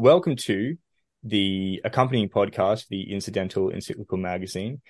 Welcome to the accompanying podcast, the Incidental Encyclical Magazine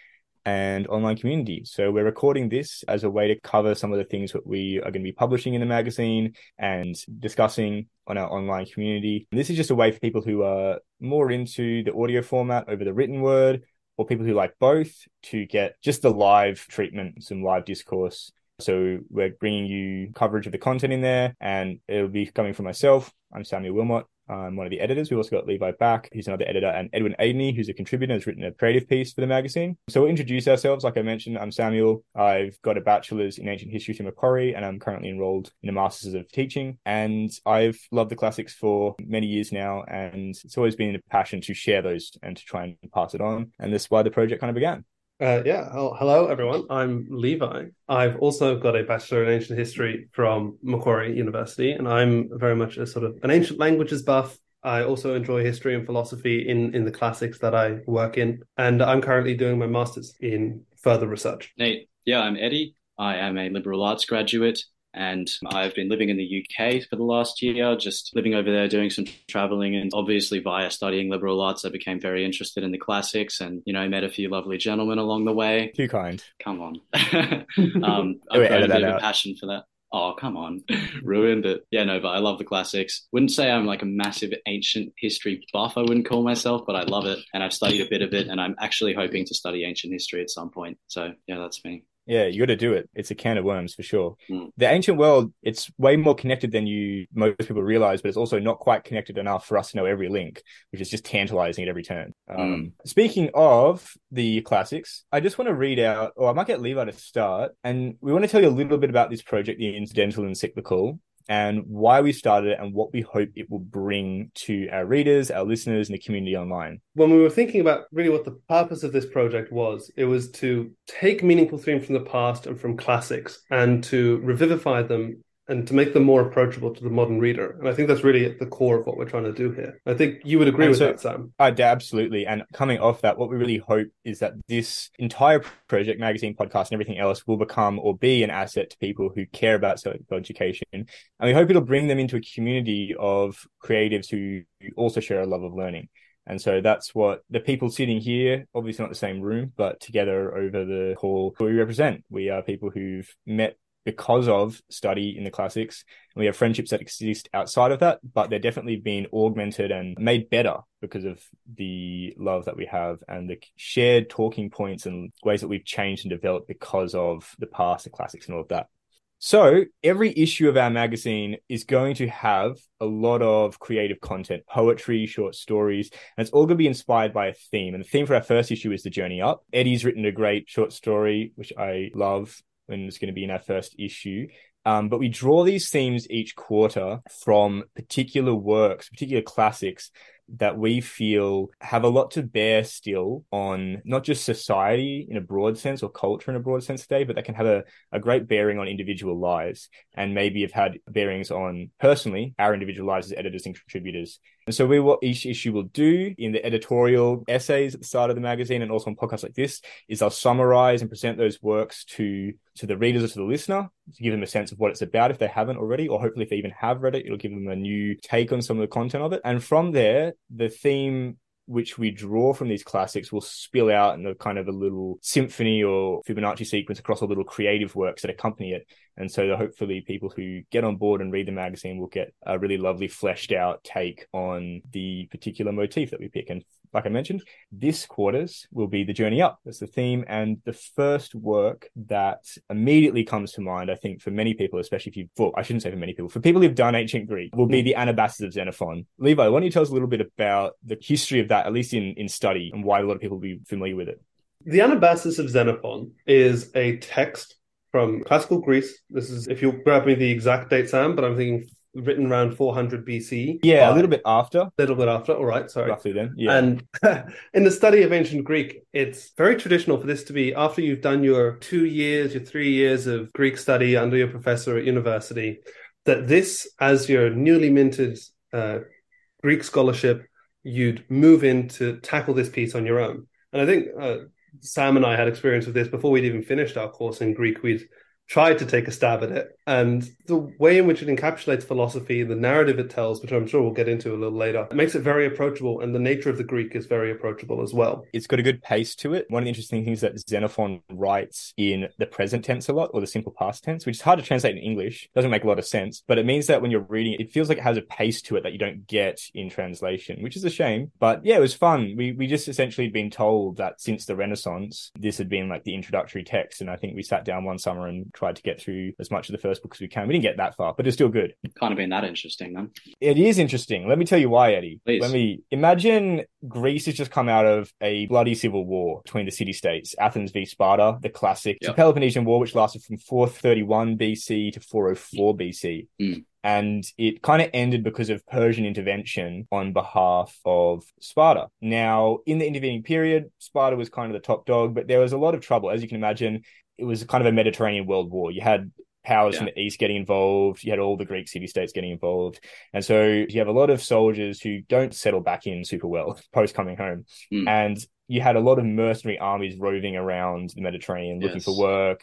and online community. So we're recording this as a way to cover some of the things that we are going to be publishing in the magazine and discussing on our online community. And this is just a way for people who are more into the audio format over the written word or people who like both to get just the live treatment, some live discourse. So we're bringing you coverage of the content in there and it'll be coming from myself. I'm Samuel Willmot um, one of the editors. We've also got Levi Bak, who's another editor, and Edwyn Adeney, who's a contributor, has written a creative piece for the magazine. So we'll introduce ourselves. Like I mentioned, I'm Samuel. I've got a bachelor's in ancient history from Macquarie, and I'm currently enrolled in a master's of teaching. And I've loved the classics for many years now, and it's always been a passion to share those and to try and pass it on. And this is why the project kind of began. Uh, yeah. Oh, hello, everyone. I'm Levi. I've also got a Bachelor in Ancient History from Macquarie University, and I'm very much a sort of an ancient languages buff. I also enjoy history and philosophy in, in the classics that I work in, and I'm currently doing my master's in further research. Nate, yeah, I'm Eddie. I am a liberal arts graduate and I've been living in the UK for the last year, just living over there, doing some traveling. And obviously, via studying liberal arts, I became very interested in the classics and, you know, I met a few lovely gentlemen along the way. Too kind. Come on. um, I've got a bit of a passion for that. Oh, come on. Ruined it. Yeah, no, but I love the classics. Wouldn't say I'm like a massive ancient history buff, I wouldn't call myself, but I love it. And I've studied a bit of it, and I'm actually hoping to study ancient history at some point. So, yeah, that's me. Yeah, you got to do it. It's a can of worms for sure. Mm. The ancient world, it's way more connected than you most people realize, but it's also not quite connected enough for us to know every link, which is just tantalizing at every turn. Mm. Um, speaking of the classics, I just want to read out, or I might get Levi to start, and we want to tell you a little bit about this project, the Incidental Encyclical, and why we started it and what we hope it will bring to our readers, our listeners, and the community online. When we were thinking about really what the purpose of this project was, it was to take meaningful themes from the past and from classics and to revivify them and to make them more approachable to the modern reader. And I think that's really at the core of what we're trying to do here. I think you would agree and with so, that, Sam. I absolutely. And coming off that, what we really hope is that this entire project, magazine, podcast, and everything else will become or be an asset to people who care about social education. And we hope it'll bring them into a community of creatives who also share a love of learning. And so that's what the people sitting here, obviously not the same room, but together over the call we represent. We are people who've met because of study in the classics. And we have friendships that exist outside of that, but they're definitely being augmented and made better because of the love that we have and the shared talking points and ways that we've changed and developed because of the past, the classics, and all of that. So every issue of our magazine is going to have a lot of creative content, poetry, short stories, and it's all going to be inspired by a theme. And the theme for our first issue is the journey up. Eddie's written a great short story, which I love and it's going to be in our first issue. Um, but we draw these themes each quarter from particular works, particular classics that we feel have a lot to bear still on not just society in a broad sense or culture in a broad sense today, but that can have a, a great bearing on individual lives and maybe have had bearings on personally our individual lives as editors and contributors. And so we what each issue will do in the editorial essays at the start of the magazine and also on podcasts like this is I'll summarize and present those works to to the readers or to the listener to give them a sense of what it's about if they haven't already, or hopefully if they even have read it, it'll give them a new take on some of the content of it. And from there, the theme which we draw from these classics will spill out in a kind of a little symphony or Fibonacci sequence across all little creative works that accompany it. And so hopefully people who get on board and read the magazine will get a really lovely fleshed out take on the particular motif that we pick. And like I mentioned, this quarters will be the journey up. That's the theme. And the first work that immediately comes to mind, I think, for many people, especially if you've, well, I shouldn't say for many people, for people who've done ancient Greek, will be hmm. the Anabasis of Xenophon. Levi, why don't you tell us a little bit about the history of that, at least in, in study, and why a lot of people will be familiar with it? The Anabasis of Xenophon is a text from classical Greece. This is, if you'll grab me the exact date, Sam, but I'm thinking written around 400 BC. Yeah, a little bit after. A little bit after. All right, sorry. Roughly then. Yeah. And in the study of ancient Greek, it's very traditional for this to be after you've done your two years, your three years of Greek study under your professor at university, that this, as your newly minted uh, Greek scholarship, you'd move in to tackle this piece on your own. And I think uh, Sam and I had experience with this before we'd even finished our course in Greek. We'd tried to take a stab at it. And the way in which it encapsulates philosophy, the narrative it tells, which I'm sure we'll get into a little later, makes it very approachable. And the nature of the Greek is very approachable as well. It's got a good pace to it. One of the interesting things that Xenophon writes in the present tense a lot, or the simple past tense, which is hard to translate in English, doesn't make a lot of sense. But it means that when you're reading it, it feels like it has a pace to it that you don't get in translation, which is a shame. But yeah, it was fun. We we just essentially had been told that since the Renaissance, this had been like the introductory text. And I think we sat down one summer and tried to get through as much of the first book as we can. We didn't get that far, but it's still good. Kind of been that interesting then. It is interesting. Let me tell you why, Eddie. Please. Let me imagine Greece has just come out of a bloody civil war between the city states, Athens v Sparta, the classic yep. Peloponnesian War, which lasted from 431 BC to 404 BC. Mm and it kind of ended because of Persian intervention on behalf of Sparta. Now, in the intervening period, Sparta was kind of the top dog, but there was a lot of trouble. As you can imagine, it was kind of a Mediterranean world war. You had powers yeah. from the east getting involved. You had all the Greek city states getting involved. And so you have a lot of soldiers who don't settle back in super well post coming home. Mm. And you had a lot of mercenary armies roving around the Mediterranean looking yes. for work,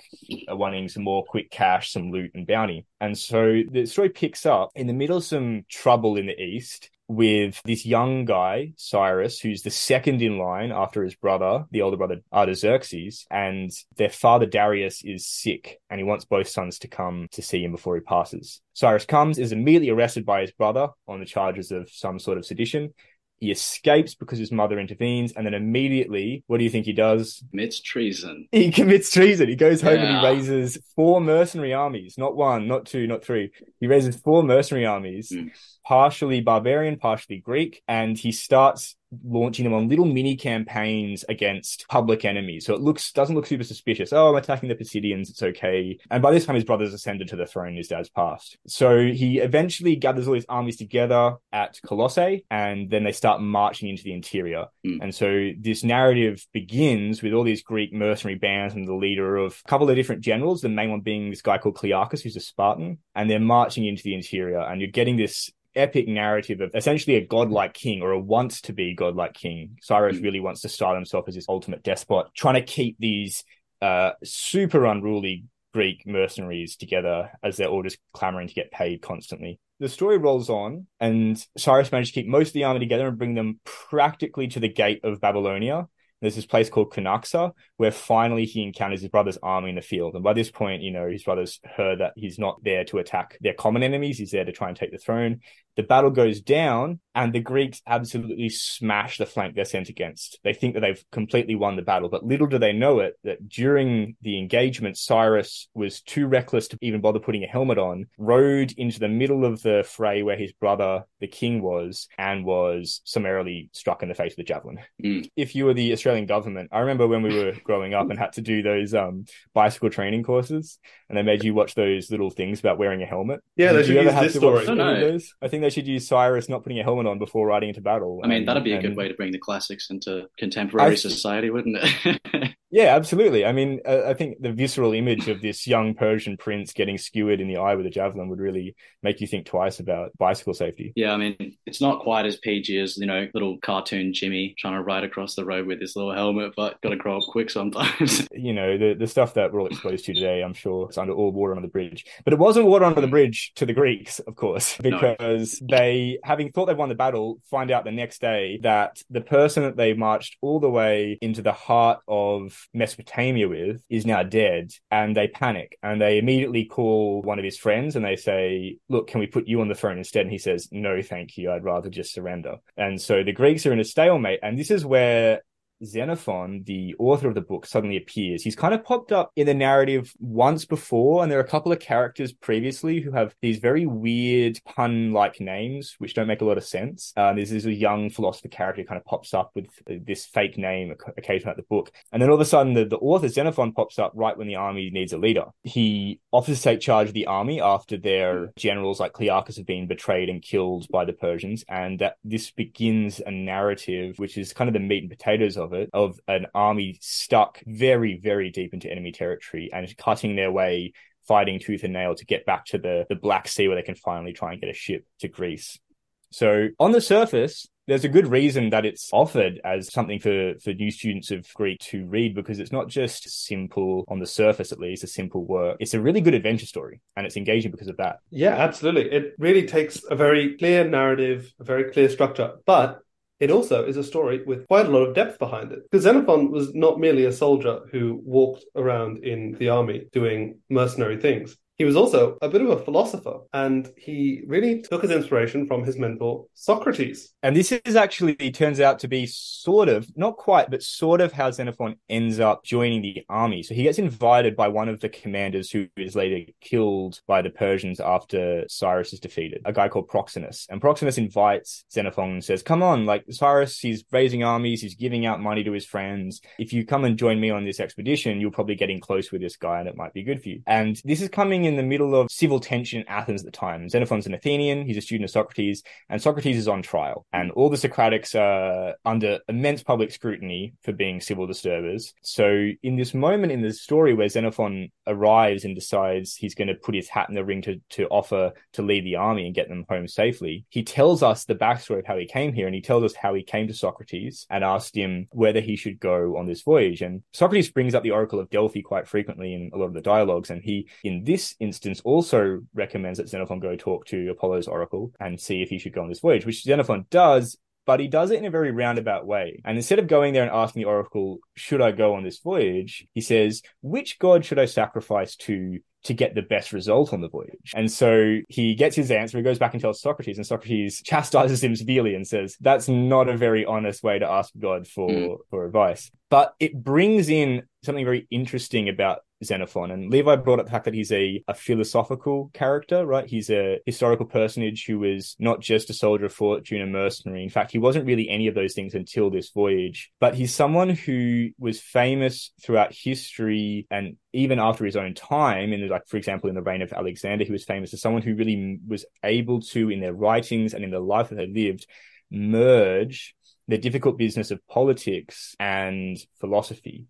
uh, wanting some more quick cash, some loot and bounty. And so the story picks up in the middle of some trouble in the east with this young guy, Cyrus, who's the second in line after his brother, the older brother Artaxerxes, and their father Darius is sick and he wants both sons to come to see him before he passes. Cyrus comes, is immediately arrested by his brother on the charges of some sort of sedition. He escapes because his mother intervenes, and then immediately, what do you think he does? Commits treason. He commits treason. He goes home yeah. and he raises four mercenary armies, not one, not two, not three. He raises four mercenary armies. Mm partially barbarian, partially Greek, and he starts launching them on little mini campaigns against public enemies. So it looks doesn't look super suspicious. Oh, I'm attacking the Pisidians, it's okay. And by this time his brother's ascended to the throne, his dad's passed. So he eventually gathers all his armies together at Colossae, and then they start marching into the interior. Mm. And so this narrative begins with all these Greek mercenary bands and the leader of a couple of different generals, the main one being this guy called Clearchus, who's a Spartan, and they're marching into the interior, and you're getting this epic narrative of essentially a godlike king or a wants to be godlike king. Cyrus mm. really wants to style himself as this ultimate despot, trying to keep these uh, super unruly Greek mercenaries together as they're all just clamoring to get paid constantly. The story rolls on, and Cyrus manages to keep most of the army together and bring them practically to the gate of Babylonia, there's this place called Cunaxa where finally he encounters his brother's army in the field. And by this point, you know, his brother's heard that he's not there to attack their common enemies. He's there to try and take the throne. The battle goes down and the Greeks absolutely smash the flank they're sent against. They think that they've completely won the battle, but little do they know it that during the engagement, Cyrus was too reckless to even bother putting a helmet on, rode into the middle of the fray where his brother, the king, was, and was summarily struck in the face with a javelin. Mm. If you were the Australian government, I remember when we were growing up and had to do those um, bicycle training courses, and they made you watch those little things about wearing a helmet. Yeah, Did they should use this story. I, I think they should use Cyrus not putting a helmet on before riding into battle. I mean, and, that'd be a good way to bring the classics into contemporary society, wouldn't it? Yeah, absolutely. I mean, I think the visceral image of this young Persian prince getting skewered in the eye with a javelin would really make you think twice about bicycle safety. Yeah, I mean, it's not quite as PG as, you know, little cartoon Jimmy trying to ride across the road with his little helmet, but got to grow up quick sometimes. you know, the, the stuff that we're all exposed to today, I'm sure it's under all water under the bridge. But it wasn't water under the bridge to the Greeks, of course, because no. they, having thought they'd won the battle, find out the next day that the person that they marched all the way into the heart of Mesopotamia with is now dead and they panic and they immediately call one of his friends and they say, look, can we put you on the throne instead? And he says, no, thank you. I'd rather just surrender. And so the Greeks are in a stalemate. And this is where Xenophon, the author of the book, suddenly appears. He's kind of popped up in the narrative once before, and there are a couple of characters previously who have these very weird pun-like names, which don't make a lot of sense. Uh, there's a young philosopher character who kind of pops up with this fake name occasionally at the book, and then all of a sudden the, the author Xenophon pops up right when the army needs a leader. He offers to take charge of the army after their generals like Clearchus have been betrayed and killed by the Persians, and that this begins a narrative which is kind of the meat and potatoes of of it of an army stuck very, very deep into enemy territory and cutting their way, fighting tooth and nail to get back to the, the Black Sea where they can finally try and get a ship to Greece. So on the surface, there's a good reason that it's offered as something for, for new students of Greek to read because it's not just simple on the surface, at least, a simple work. It's a really good adventure story and it's engaging because of that. Yeah, absolutely. It really takes a very clear narrative, a very clear structure, but it also is a story with quite a lot of depth behind it. Because Xenophon was not merely a soldier who walked around in the army doing mercenary things. He was also a bit of a philosopher, and he really took his inspiration from his mentor, Socrates. And this is actually, turns out to be sort of, not quite, but sort of how Xenophon ends up joining the army. So he gets invited by one of the commanders who is later killed by the Persians after Cyrus is defeated, a guy called Proxenus. And Proxenus invites Xenophon and says, Come on, like Cyrus, he's raising armies, he's giving out money to his friends. If you come and join me on this expedition, you'll probably get in close with this guy and it might be good for you. And this is coming in the middle of civil tension in Athens at the time. Xenophon's an Athenian, he's a student of Socrates, and Socrates is on trial. And all the Socratics are under immense public scrutiny for being civil disturbers. So, in this moment in the story where Xenophon arrives and decides he's going to put his hat in the ring to, to offer to lead the army and get them home safely, he tells us the backstory of how he came here and he tells us how he came to Socrates and asked him whether he should go on this voyage. And Socrates brings up the Oracle of Delphi quite frequently in a lot of the dialogues. And he, in this instance, also recommends that Xenophon go talk to Apollo's Oracle and see if he should go on this voyage, which Xenophon does but he does it in a very roundabout way. And instead of going there and asking the oracle, should I go on this voyage? He says, which god should I sacrifice to to get the best result on the voyage. And so he gets his answer, he goes back and tells Socrates, and Socrates chastises him severely and says, That's not a very honest way to ask God for, mm. for advice. But it brings in something very interesting about Xenophon. And Levi brought up the fact that he's a, a philosophical character, right? He's a historical personage who was not just a soldier of fortune, a mercenary. In fact, he wasn't really any of those things until this voyage. But he's someone who was famous throughout history and even after his own time, in the, like for example, in the reign of Alexander, he was famous as someone who really was able to, in their writings and in the life that they lived, merge the difficult business of politics and philosophy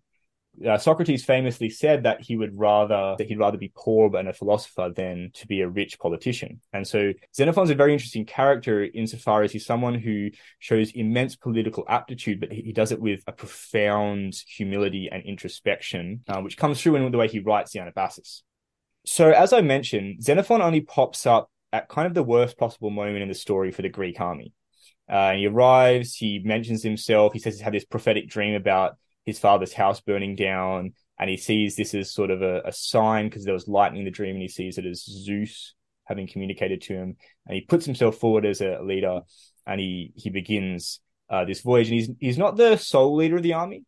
uh, Socrates famously said that he would rather that he'd rather be poor and a philosopher than to be a rich politician. And so Xenophon's a very interesting character insofar as he's someone who shows immense political aptitude, but he does it with a profound humility and introspection, uh, which comes through in the way he writes the Anabasis. So as I mentioned, Xenophon only pops up at kind of the worst possible moment in the story for the Greek army. Uh, he arrives, he mentions himself, he says he's had this prophetic dream about his father's house burning down, and he sees this as sort of a, a sign because there was lightning in the dream, and he sees it as Zeus having communicated to him, and he puts himself forward as a leader, and he he begins uh, this voyage, and he's he's not the sole leader of the army.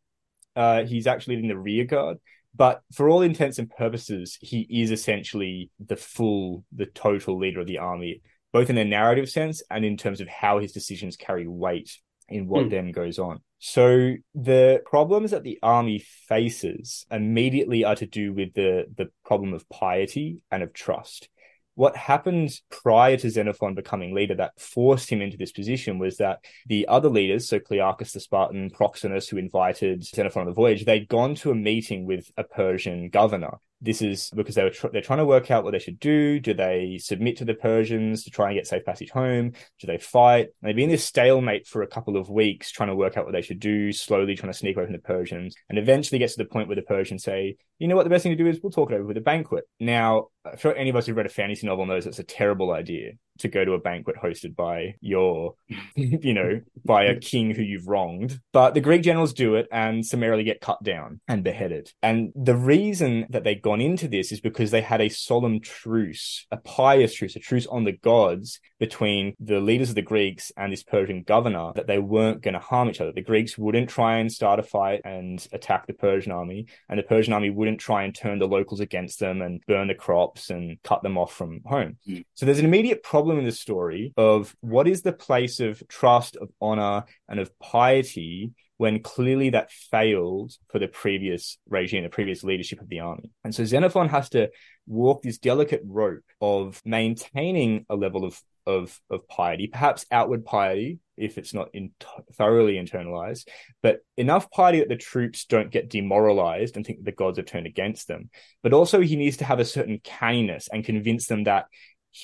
Uh, he's actually in the rear guard, but for all intents and purposes, he is essentially the full, the total leader of the army, both in a narrative sense and in terms of how his decisions carry weight in what mm. then goes on. So the problems that the army faces immediately are to do with the the problem of piety and of trust. What happened prior to Xenophon becoming leader that forced him into this position was that the other leaders, so Clearchus the Spartan, Proxenus, who invited Xenophon on the voyage, they'd gone to a meeting with a Persian governor this is because they were tr- they're trying to work out what they should do. Do they submit to the Persians to try and get safe passage home? Do they fight? And they've been in this stalemate for a couple of weeks, trying to work out what they should do. Slowly trying to sneak away from the Persians, and eventually gets to the point where the Persians say, "You know what? The best thing to do is we'll talk it over with a banquet." Now, Uh, I'm sure any of us who've read a fantasy novel knows it's a terrible idea to go to a banquet hosted by your, you know, by a king who you've wronged. But the Greek generals do it and summarily get cut down and beheaded. And the reason that they'd gone into this is because they had a solemn truce, a pious truce, a truce on the gods between the leaders of the Greeks and this Persian governor that they weren't going to harm each other. The Greeks wouldn't try and start a fight and attack the Persian army, and the Persian army wouldn't try and turn the locals against them and burn the crops and cut them off from home. Mm. So there's an immediate problem in the story of what is the place of trust, of honor, and of piety when clearly that failed for the previous regime, the previous leadership of the army. And so Xenophon has to walk this delicate rope of maintaining a level of of of piety, perhaps outward piety if it's not in, thoroughly internalized, but enough piety that the troops don't get demoralized and think that the gods have turned against them. But also he needs to have a certain canniness and convince them that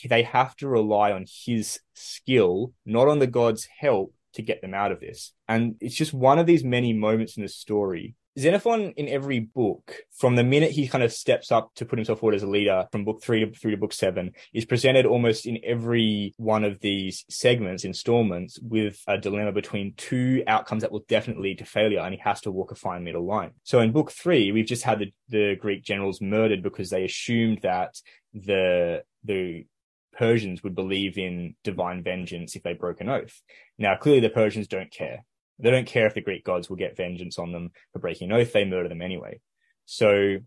they have to rely on his skill, not on the gods' help to get them out of this. And it's just one of these many moments in the story Xenophon in every book, from the minute he kind of steps up to put himself forward as a leader from book three to through to book seven, is presented almost in every one of these segments, installments, with a dilemma between two outcomes that will definitely lead to failure, and he has to walk a fine middle line. So in book three, we've just had the, the Greek generals murdered because they assumed that the the Persians would believe in divine vengeance if they broke an oath. Now, clearly the Persians don't care. They don't care if the Greek gods will get vengeance on them for breaking an oath. They murder them anyway. So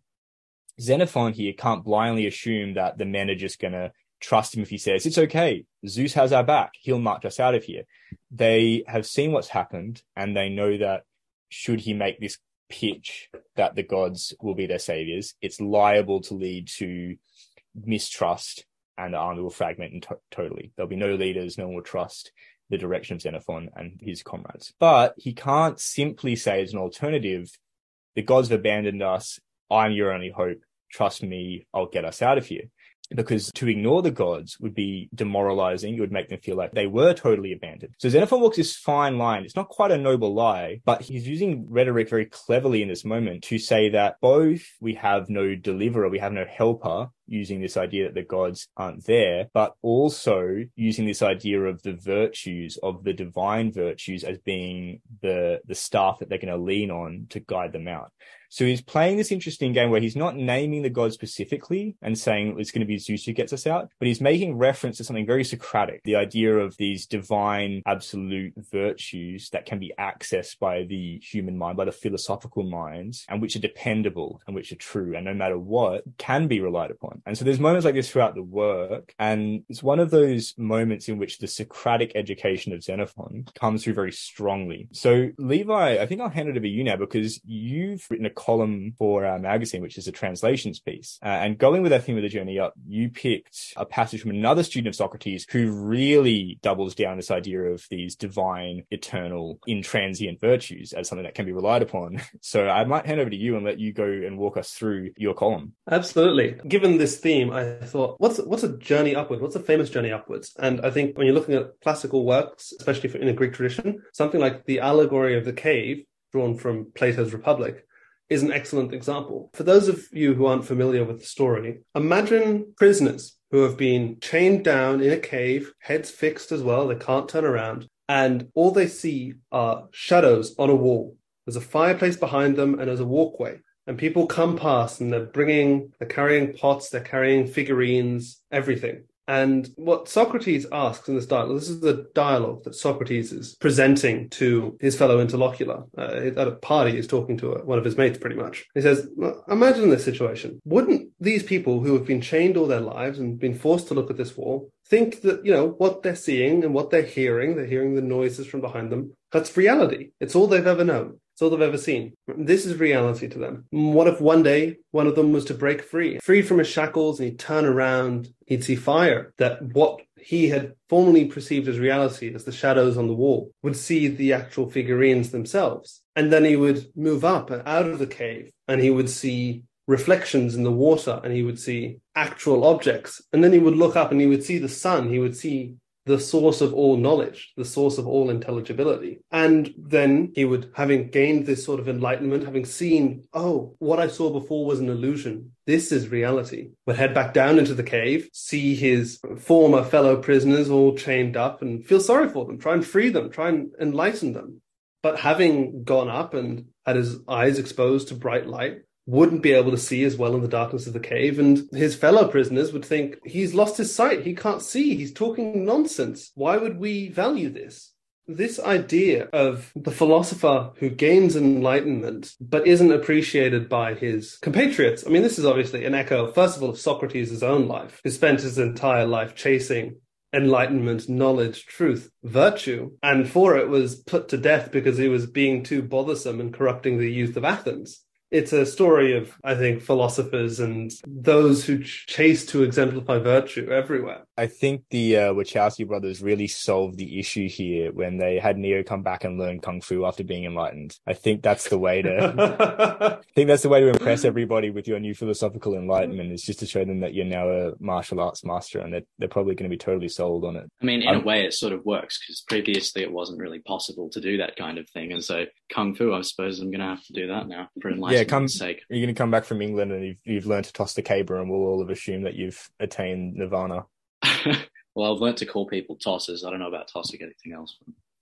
Xenophon here can't blindly assume that the men are just going to trust him if he says, it's okay. Zeus has our back. He'll march us out of here. They have seen what's happened and they know that should he make this pitch that the gods will be their saviors, it's liable to lead to mistrust and the army will fragment to- totally. There'll be no leaders. No one will trust the direction of Xenophon and his comrades. But he can't simply say as an alternative, the gods have abandoned us. I'm your only hope. Trust me. I'll get us out of here because to ignore the gods would be demoralizing. It would make them feel like they were totally abandoned. So Xenophon walks this fine line. It's not quite a noble lie, but he's using rhetoric very cleverly in this moment to say that both we have no deliverer, we have no helper, using this idea that the gods aren't there, but also using this idea of the virtues of the divine virtues as being the the staff that they're going to lean on to guide them out. So he's playing this interesting game where he's not naming the god specifically and saying it's going to be Zeus who gets us out, but he's making reference to something very Socratic, the idea of these divine absolute virtues that can be accessed by the human mind, by the philosophical minds, and which are dependable and which are true, and no matter what, can be relied upon. And so there's moments like this throughout the work. And it's one of those moments in which the Socratic education of Xenophon comes through very strongly. So Levi, I think I'll hand it over to you now because you've written a column for our magazine, which is a translations piece. Uh, and going with that theme of the journey up, you picked a passage from another student of Socrates who really doubles down this idea of these divine, eternal, intransient virtues as something that can be relied upon. So I might hand over to you and let you go and walk us through your column. Absolutely. Given this theme, I thought, what's what's a journey upward? What's a famous journey upwards? And I think when you're looking at classical works, especially in a Greek tradition, something like the allegory of the cave, drawn from Plato's Republic, is an excellent example. For those of you who aren't familiar with the story, imagine prisoners who have been chained down in a cave, heads fixed as well, they can't turn around, and all they see are shadows on a wall. There's a fireplace behind them and there's a walkway and people come past and they're bringing, they're carrying pots, they're carrying figurines, everything. And what Socrates asks in this dialogue, this is the dialogue that Socrates is presenting to his fellow interlocutor. Uh, at a party, he's talking to a, one of his mates pretty much. He says, Imagine this situation. Wouldn't these people who have been chained all their lives and been forced to look at this wall think that, you know, what they're seeing and what they're hearing, they're hearing the noises from behind them, that's reality. It's all they've ever known. It's all they've ever seen. This is reality to them. What if one day one of them was to break free, freed from his shackles, and he'd turn around, he'd see fire, that what he had formerly perceived as reality, as the shadows on the wall, would see the actual figurines themselves. And then he would move up and out of the cave, and he would see reflections in the water, and he would see actual objects. And then he would look up and he would see the sun, he would see the source of all knowledge, the source of all intelligibility. And then he would, having gained this sort of enlightenment, having seen, oh, what I saw before was an illusion. This is reality. Would head back down into the cave, see his former fellow prisoners all chained up and feel sorry for them, try and free them, try and enlighten them. But having gone up and had his eyes exposed to bright light, wouldn't be able to see as well in the darkness of the cave, and his fellow prisoners would think he's lost his sight, he can't see, he's talking nonsense. Why would we value this? This idea of the philosopher who gains enlightenment but isn't appreciated by his compatriots. I mean, this is obviously an echo, first of all, of Socrates' own life, who spent his entire life chasing enlightenment, knowledge, truth, virtue, and for it was put to death because he was being too bothersome and corrupting the youth of Athens it's a story of, I think, philosophers and those who chase to exemplify virtue everywhere. I think the uh, Wachowski brothers really solved the issue here when they had Neo come back and learn kung fu after being enlightened. I think that's the way to. I think that's the way to impress everybody with your new philosophical enlightenment is just to show them that you're now a martial arts master, and that they're, they're probably going to be totally sold on it. I mean, in um, a way, it sort of works because previously it wasn't really possible to do that kind of thing, and so kung fu, I suppose, I'm going to have to do that now for enlightenment's yeah, come, sake. You're going to come back from England and you've, you've learned to toss the caber, and we'll all have assumed that you've attained nirvana. well, I've learned to call people tossers. I don't know about tossing anything else.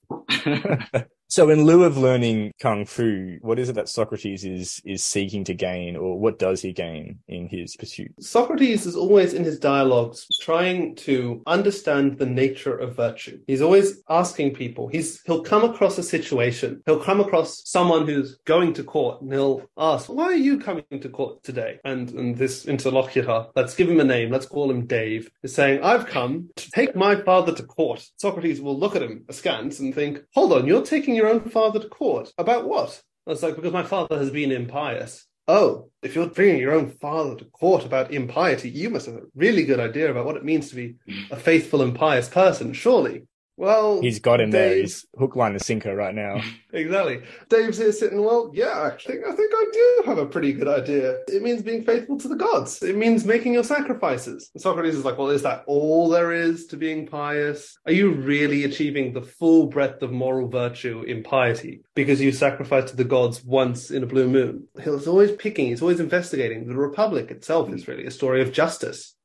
So, in lieu of learning kung fu, what is it that Socrates is is seeking to gain, or what does he gain in his pursuit? Socrates is always in his dialogues trying to understand the nature of virtue. He's always asking people. He's he'll come across a situation. He'll come across someone who's going to court, and he'll ask, "Why are you coming to court today?" And and this interlocutor, let's give him a name. Let's call him Dave. Is saying, "I've come to take my father to court." Socrates will look at him askance and think, "Hold on, you're taking your own father to court. About what? It's like, because my father has been impious. Oh, if you're bringing your own father to court about impiety, you must have a really good idea about what it means to be a faithful and pious person, surely. Well, he's got him Dave, there. He's hook, line, and sinker right now. exactly. Dave's here sitting. Well, yeah, I think I think I do have a pretty good idea. It means being faithful to the gods. It means making your sacrifices. And Socrates is like, well, is that all there is to being pious? Are you really achieving the full breadth of moral virtue in piety because you sacrifice to the gods once in a blue moon? He's always picking. He's always investigating. The Republic itself is really a story of justice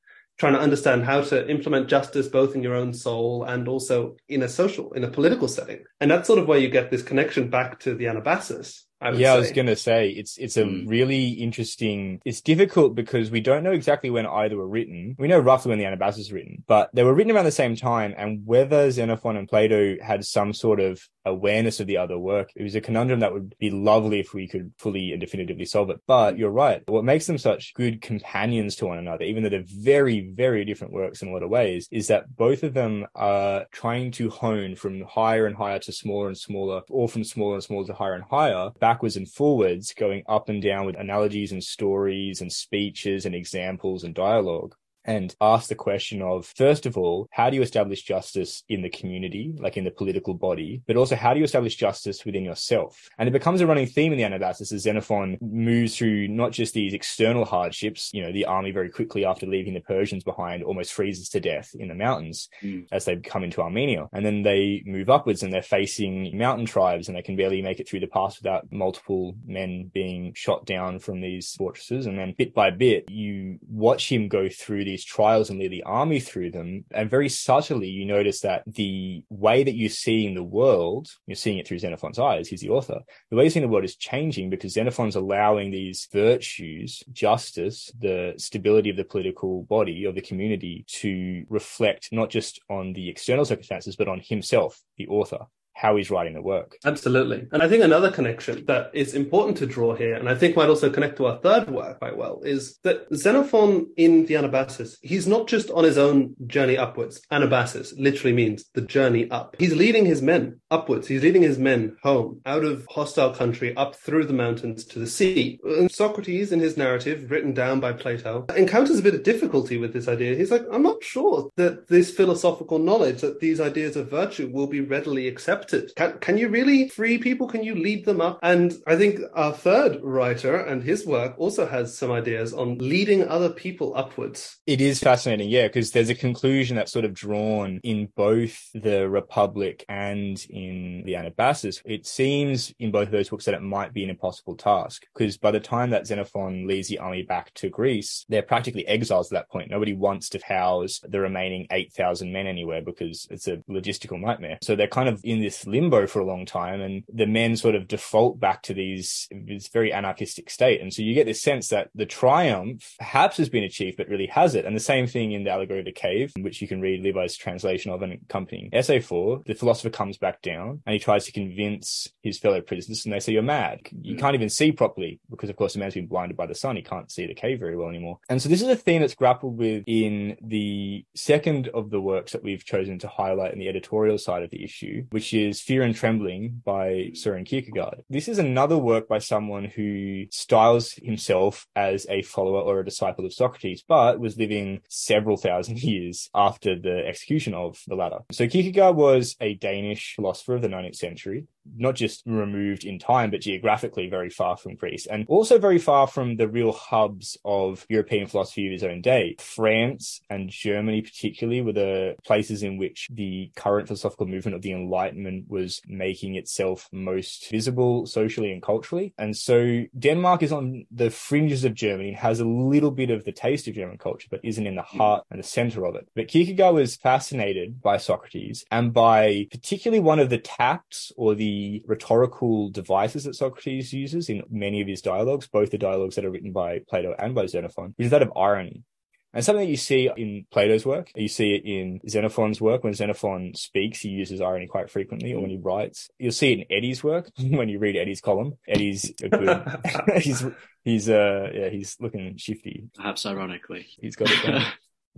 trying to understand how to implement justice both in your own soul and also in a social, in a political setting. And that's sort of where you get this connection back to the Anabasis I yeah, say. I was going to say it's it's a mm. really interesting. It's difficult because we don't know exactly when either were written. We know roughly when the Anabasis was written, but they were written around the same time. And whether Xenophon and Plato had some sort of awareness of the other work, it was a conundrum that would be lovely if we could fully and definitively solve it. But you're right. What makes them such good companions to one another, even though they're very, very different works in a lot of ways, is that both of them are trying to hone from higher and higher to smaller and smaller, or from smaller and smaller to higher and higher, backwards and forwards, going up and down with analogies and stories and speeches and examples and dialogue and ask the question of, first of all, how do you establish justice in the community, like in the political body, but also how do you establish justice within yourself? And it becomes a running theme in the Anabasis as Xenophon moves through not just these external hardships, you know, the army very quickly after leaving the Persians behind almost freezes to death in the mountains mm. as they come into Armenia. And then they move upwards and they're facing mountain tribes and they can barely make it through the pass without multiple men being shot down from these fortresses. And then bit by bit, you watch him go through these trials and lead the army through them. And very subtly, you notice that the way that you're seeing the world, you're seeing it through Xenophon's eyes, he's the author. The way you're seeing the world is changing because Xenophon's allowing these virtues, justice, the stability of the political body, of the community to reflect not just on the external circumstances, but on himself, the author how he's writing the work. Absolutely. And I think another connection that is important to draw here, and I think might also connect to our third work quite well, is that Xenophon in the Anabasis, he's not just on his own journey upwards. Anabasis literally means the journey up. He's leading his men upwards. He's leading his men home, out of hostile country, up through the mountains to the sea. And Socrates, in his narrative, written down by Plato, encounters a bit of difficulty with this idea. He's like, I'm not sure that this philosophical knowledge, that these ideas of virtue will be readily accepted Can, can you really free people? Can you lead them up? And I think our third writer and his work also has some ideas on leading other people upwards. It is fascinating, yeah, because there's a conclusion that's sort of drawn in both the Republic and in the Anabasis. It seems in both of those books that it might be an impossible task because by the time that Xenophon leads the army back to Greece, they're practically exiles at that point. Nobody wants to house the remaining 8,000 men anywhere because it's a logistical nightmare. So they're kind of in this this limbo for a long time and the men sort of default back to these this very anarchistic state. And so you get this sense that the triumph perhaps has been achieved but really has it and the same thing in the allegory of the cave which you can read levi's translation of an accompanying essay for. The philosopher comes back down and he tries to convince his fellow prisoners and they say you're mad. You can't even see properly because of course the man's been blinded by the sun. He can't see the cave very well anymore. And so this is a theme that's grappled with in the second of the works that we've chosen to highlight in the editorial side of the issue which is is Fear and Trembling by Søren Kierkegaard. This is another work by someone who styles himself as a follower or a disciple of Socrates, but was living several thousand years after the execution of the latter. So Kierkegaard was a Danish philosopher of the 19th century not just removed in time, but geographically very far from Greece and also very far from the real hubs of European philosophy of his own day. France and Germany, particularly, were the places in which the current philosophical movement of the Enlightenment was making itself most visible socially and culturally. And so Denmark is on the fringes of Germany, and has a little bit of the taste of German culture, but isn't in the mm. heart and the center of it. But Kierkegaard was fascinated by Socrates and by particularly one of the tacts or the rhetorical devices that Socrates uses in many of his dialogues, both the dialogues that are written by Plato and by Xenophon, is that of irony. And something that you see in Plato's work, you see it in Xenophon's work. When Xenophon speaks, he uses irony quite frequently, or when he writes. You'll see it in Eddie's work when you read Eddie's column. Eddie's a good, he's, he's, uh, yeah, he's looking shifty. Perhaps ironically. He's got it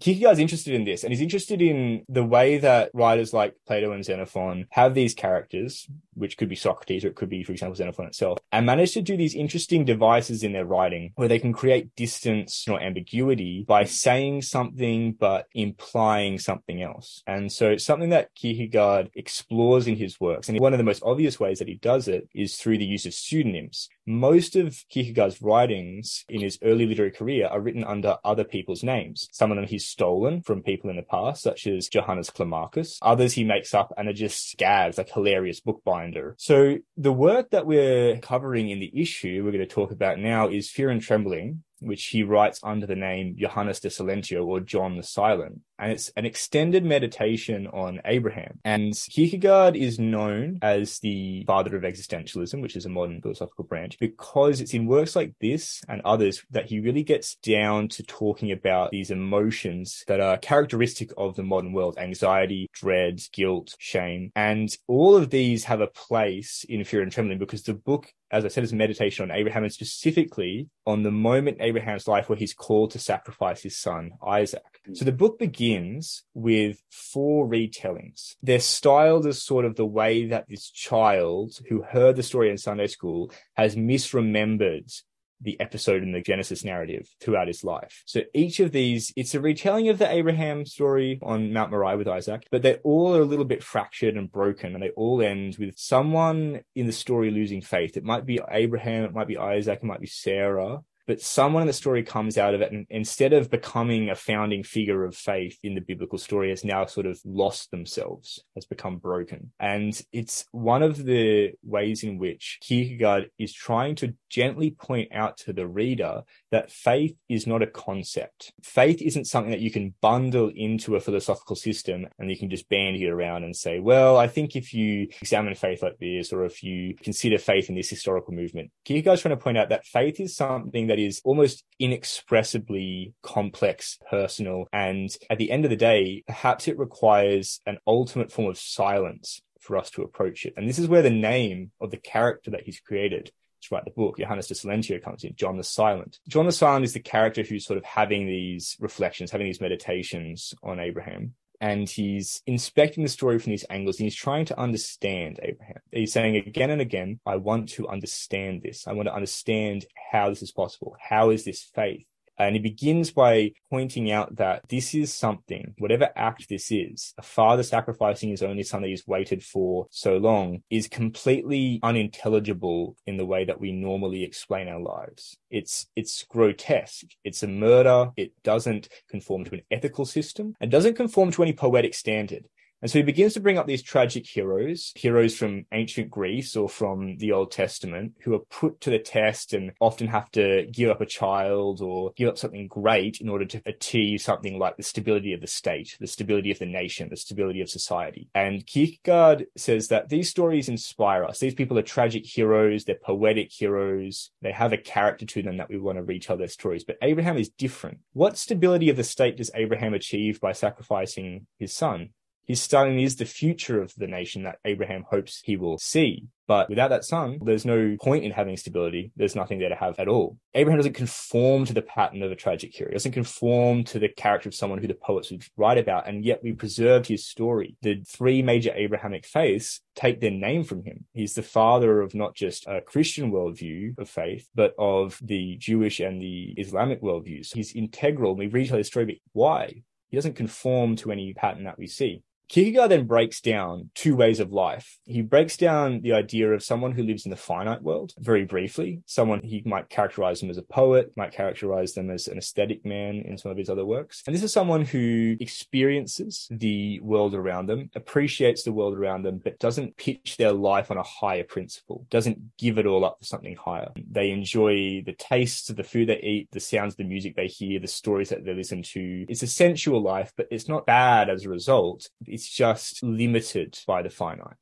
Kierkegaard's interested in this, and he's interested in the way that writers like Plato and Xenophon have these characters, which could be Socrates or it could be, for example, Xenophon itself, and manage to do these interesting devices in their writing where they can create distance or ambiguity by saying something but implying something else. And so it's something that Kierkegaard explores in his works. And one of the most obvious ways that he does it is through the use of pseudonyms. Most of Kierkegaard's writings in his early literary career are written under other people's names. Some of them he's stolen from people in the past, such as Johannes Climacus. Others he makes up and are just scabs, like hilarious So the work that we're covering in the issue we're going to talk about now is Fear and Trembling, which he writes under the name Johannes de Silentio or John the Silent. And it's an extended meditation on Abraham. And Kierkegaard is known as the father of existentialism, which is a modern philosophical branch, because it's in works like this and others that he really gets down to talking about these emotions that are characteristic of the modern world anxiety, dread, guilt, shame. And all of these have a place in Fear and Trembling because the book as I said, is a meditation on Abraham and specifically on the moment in Abraham's life where he's called to sacrifice his son, Isaac. Hmm. So the book begins with four retellings. They're styled as sort of the way that this child who heard the story in Sunday school has misremembered the episode in the Genesis narrative throughout his life. So each of these, it's a retelling of the Abraham story on Mount Moriah with Isaac, but they all are a little bit fractured and broken, and they all end with someone in the story losing faith. It might be Abraham, it might be Isaac, it might be Sarah, but someone in the story comes out of it and instead of becoming a founding figure of faith in the biblical story has now sort of lost themselves has become broken. And it's one of the ways in which kierkegaard is trying to gently point out to the reader that faith is not a concept. Faith isn't something that you can bundle into a philosophical system and you can just bandy it around and say well i think if you examine faith like this or if you consider faith in this historical movement kierkegaard's trying to point out that faith is something that that is almost inexpressibly complex, personal. And at the end of the day, perhaps it requires an ultimate form of silence for us to approach it. And this is where the name of the character that he's created to write the book, Johannes de Silentio comes in, John the Silent. John the Silent is the character who's sort of having these reflections, having these meditations on Abraham and he's inspecting the story from these angles and he's trying to understand Abraham. He's saying again and again, I want to understand this. I want to understand how this is possible. How is this faith? And he begins by pointing out that this is something, whatever act this is, a father sacrificing his only son that he's waited for so long is completely unintelligible in the way that we normally explain our lives. It's, it's grotesque. It's a murder. It doesn't conform to an ethical system and doesn't conform to any poetic standard. And so he begins to bring up these tragic heroes, heroes from ancient Greece or from the Old Testament, who are put to the test and often have to give up a child or give up something great in order to achieve something like the stability of the state, the stability of the nation, the stability of society. And Kierkegaard says that these stories inspire us. These people are tragic heroes, they're poetic heroes, they have a character to them that we want to retell their stories. But Abraham is different. What stability of the state does Abraham achieve by sacrificing his son? His son is the future of the nation that Abraham hopes he will see. But without that son, there's no point in having stability. There's nothing there to have at all. Abraham doesn't conform to the pattern of a tragic hero. He doesn't conform to the character of someone who the poets would write about. And yet we preserved his story. The three major Abrahamic faiths take their name from him. He's the father of not just a Christian worldview of faith, but of the Jewish and the Islamic worldviews. He's integral. We retell his story, but why? He doesn't conform to any pattern that we see. Kierkegaard then breaks down two ways of life. He breaks down the idea of someone who lives in the finite world very briefly. Someone he might characterize them as a poet, might characterize them as an aesthetic man in some of his other works. And this is someone who experiences the world around them, appreciates the world around them, but doesn't pitch their life on a higher principle, doesn't give it all up for something higher. They enjoy the tastes of the food they eat, the sounds of the music they hear, the stories that they listen to. It's a sensual life, but it's not bad as a result it's just limited by the finite.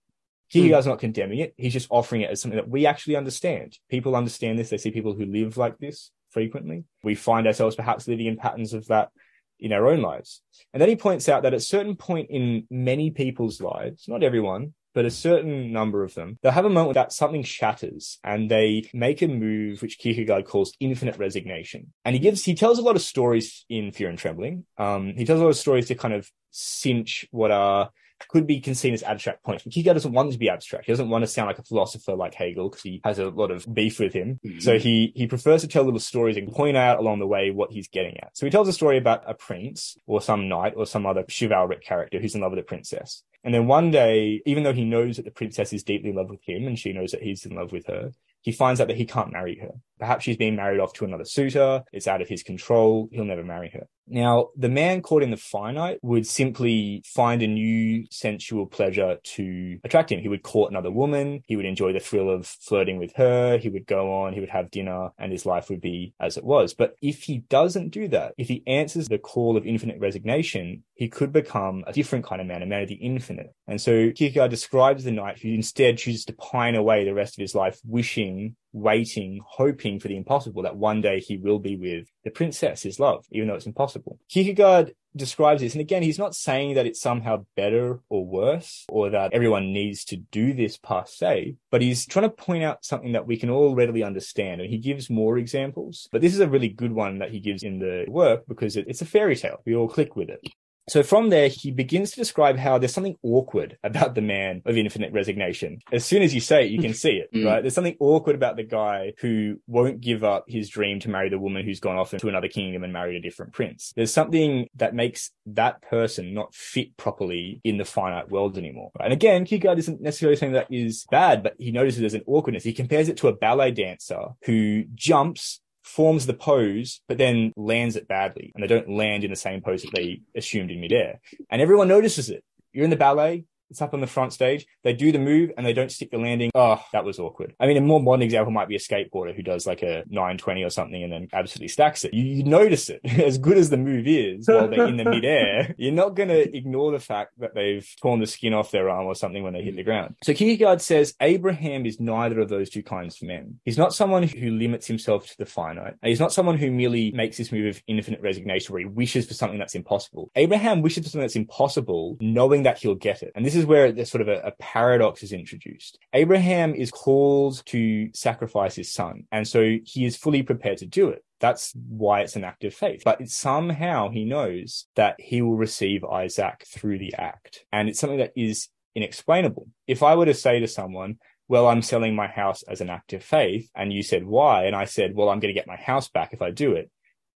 Kierkegaard's hmm. not condemning it. He's just offering it as something that we actually understand. People understand this. They see people who live like this frequently. We find ourselves perhaps living in patterns of that in our own lives. And then he points out that at a certain point in many people's lives, not everyone, but a certain number of them, they'll have a moment that something shatters and they make a move which Kierkegaard calls infinite resignation. And he gives, he tells a lot of stories in Fear and Trembling. Um, he tells a lot of stories to kind of cinch what are could be seen as abstract points. But Kierkegaard doesn't want to be abstract. He doesn't want to sound like a philosopher like Hegel because he has a lot of beef with him. Mm-hmm. So he he prefers to tell little stories and point out along the way what he's getting at. So he tells a story about a prince or some knight or some other chivalric character who's in love with a princess. And then one day, even though he knows that the princess is deeply in love with him and she knows that he's in love with her, he finds out that he can't marry her. Perhaps she's being married off to another suitor. It's out of his control. He'll never marry her. Now, the man caught in the finite would simply find a new sensual pleasure to attract him. He would court another woman. He would enjoy the thrill of flirting with her. He would go on. He would have dinner and his life would be as it was. But if he doesn't do that, if he answers the call of infinite resignation, he could become a different kind of man, a man of the infinite. And so Kierkegaard describes the knight who instead chooses to pine away the rest of his life, wishing waiting, hoping for the impossible that one day he will be with the princess, his love, even though it's impossible. Kierkegaard describes this. And again, he's not saying that it's somehow better or worse or that everyone needs to do this per se, but he's trying to point out something that we can all readily understand. And he gives more examples, but this is a really good one that he gives in the work because it's a fairy tale. We all click with it. So from there, he begins to describe how there's something awkward about the man of infinite resignation. As soon as you say it, you can see it, mm. right? There's something awkward about the guy who won't give up his dream to marry the woman who's gone off into another kingdom and married a different prince. There's something that makes that person not fit properly in the finite world anymore. Right? And again, Kierkegaard isn't necessarily saying that is bad, but he notices there's an awkwardness. He compares it to a ballet dancer who jumps forms the pose, but then lands it badly. And they don't land in the same pose that they assumed in midair. And everyone notices it. You're in the ballet, it's up on the front stage. They do the move and they don't stick the landing. Oh, that was awkward. I mean, a more modern example might be a skateboarder who does like a 920 or something and then absolutely stacks it. You, you notice it. as good as the move is while they're in the midair, you're not going to ignore the fact that they've torn the skin off their arm or something when they hit the ground. So Kierkegaard says Abraham is neither of those two kinds of men. He's not someone who limits himself to the finite. He's not someone who merely makes this move of infinite resignation where he wishes for something that's impossible. Abraham wishes for something that's impossible, knowing that he'll get it. And this is is where there's sort of a, a paradox is introduced. Abraham is called to sacrifice his son, and so he is fully prepared to do it. That's why it's an act of faith. But somehow he knows that he will receive Isaac through the act. And it's something that is inexplainable. If I were to say to someone, well, I'm selling my house as an act of faith, and you said, why? And I said, well, I'm going to get my house back if I do it,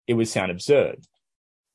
it would sound absurd.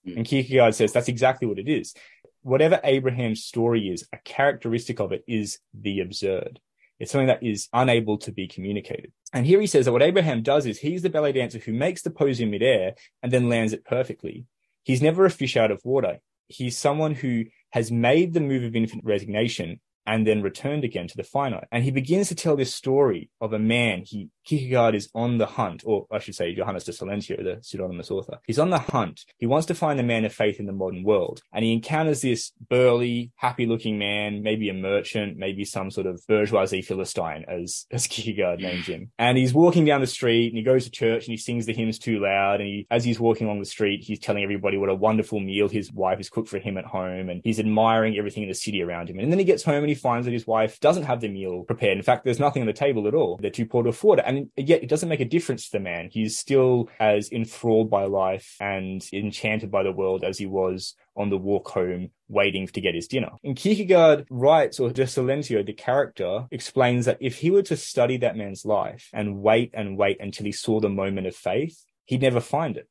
Mm. And Kierkegaard says that's exactly what it is whatever Abraham's story is, a characteristic of it is the absurd. It's something that is unable to be communicated. And here he says that what Abraham does is he's the ballet dancer who makes the pose in midair and then lands it perfectly. He's never a fish out of water. He's someone who has made the move of infinite resignation and then returned again to the finite. And he begins to tell this story of a man. He Kierkegaard is on the hunt, or I should say Johannes de Silentio, the pseudonymous author. He's on the hunt. He wants to find the man of faith in the modern world. And he encounters this burly, happy looking man, maybe a merchant, maybe some sort of bourgeoisie Philistine, as, as Kierkegaard names him. And he's walking down the street and he goes to church and he sings the hymns too loud. And he, as he's walking along the street, he's telling everybody what a wonderful meal his wife has cooked for him at home. And he's admiring everything in the city around him. And then he gets home and he finds that his wife doesn't have the meal prepared. In fact, there's nothing on the table at all. They're too poor to afford it. And yet it doesn't make a difference to the man. He's still as enthralled by life and enchanted by the world as he was on the walk home waiting to get his dinner. And Kierkegaard writes, or De Silentio, the character, explains that if he were to study that man's life and wait and wait until he saw the moment of faith, he'd never find it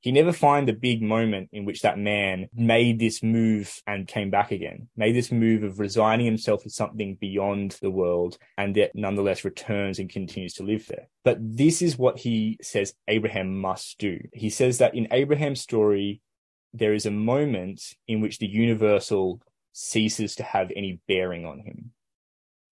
he never find the big moment in which that man made this move and came back again, made this move of resigning himself to something beyond the world and yet nonetheless returns and continues to live there. But this is what he says Abraham must do. He says that in Abraham's story, there is a moment in which the universal ceases to have any bearing on him.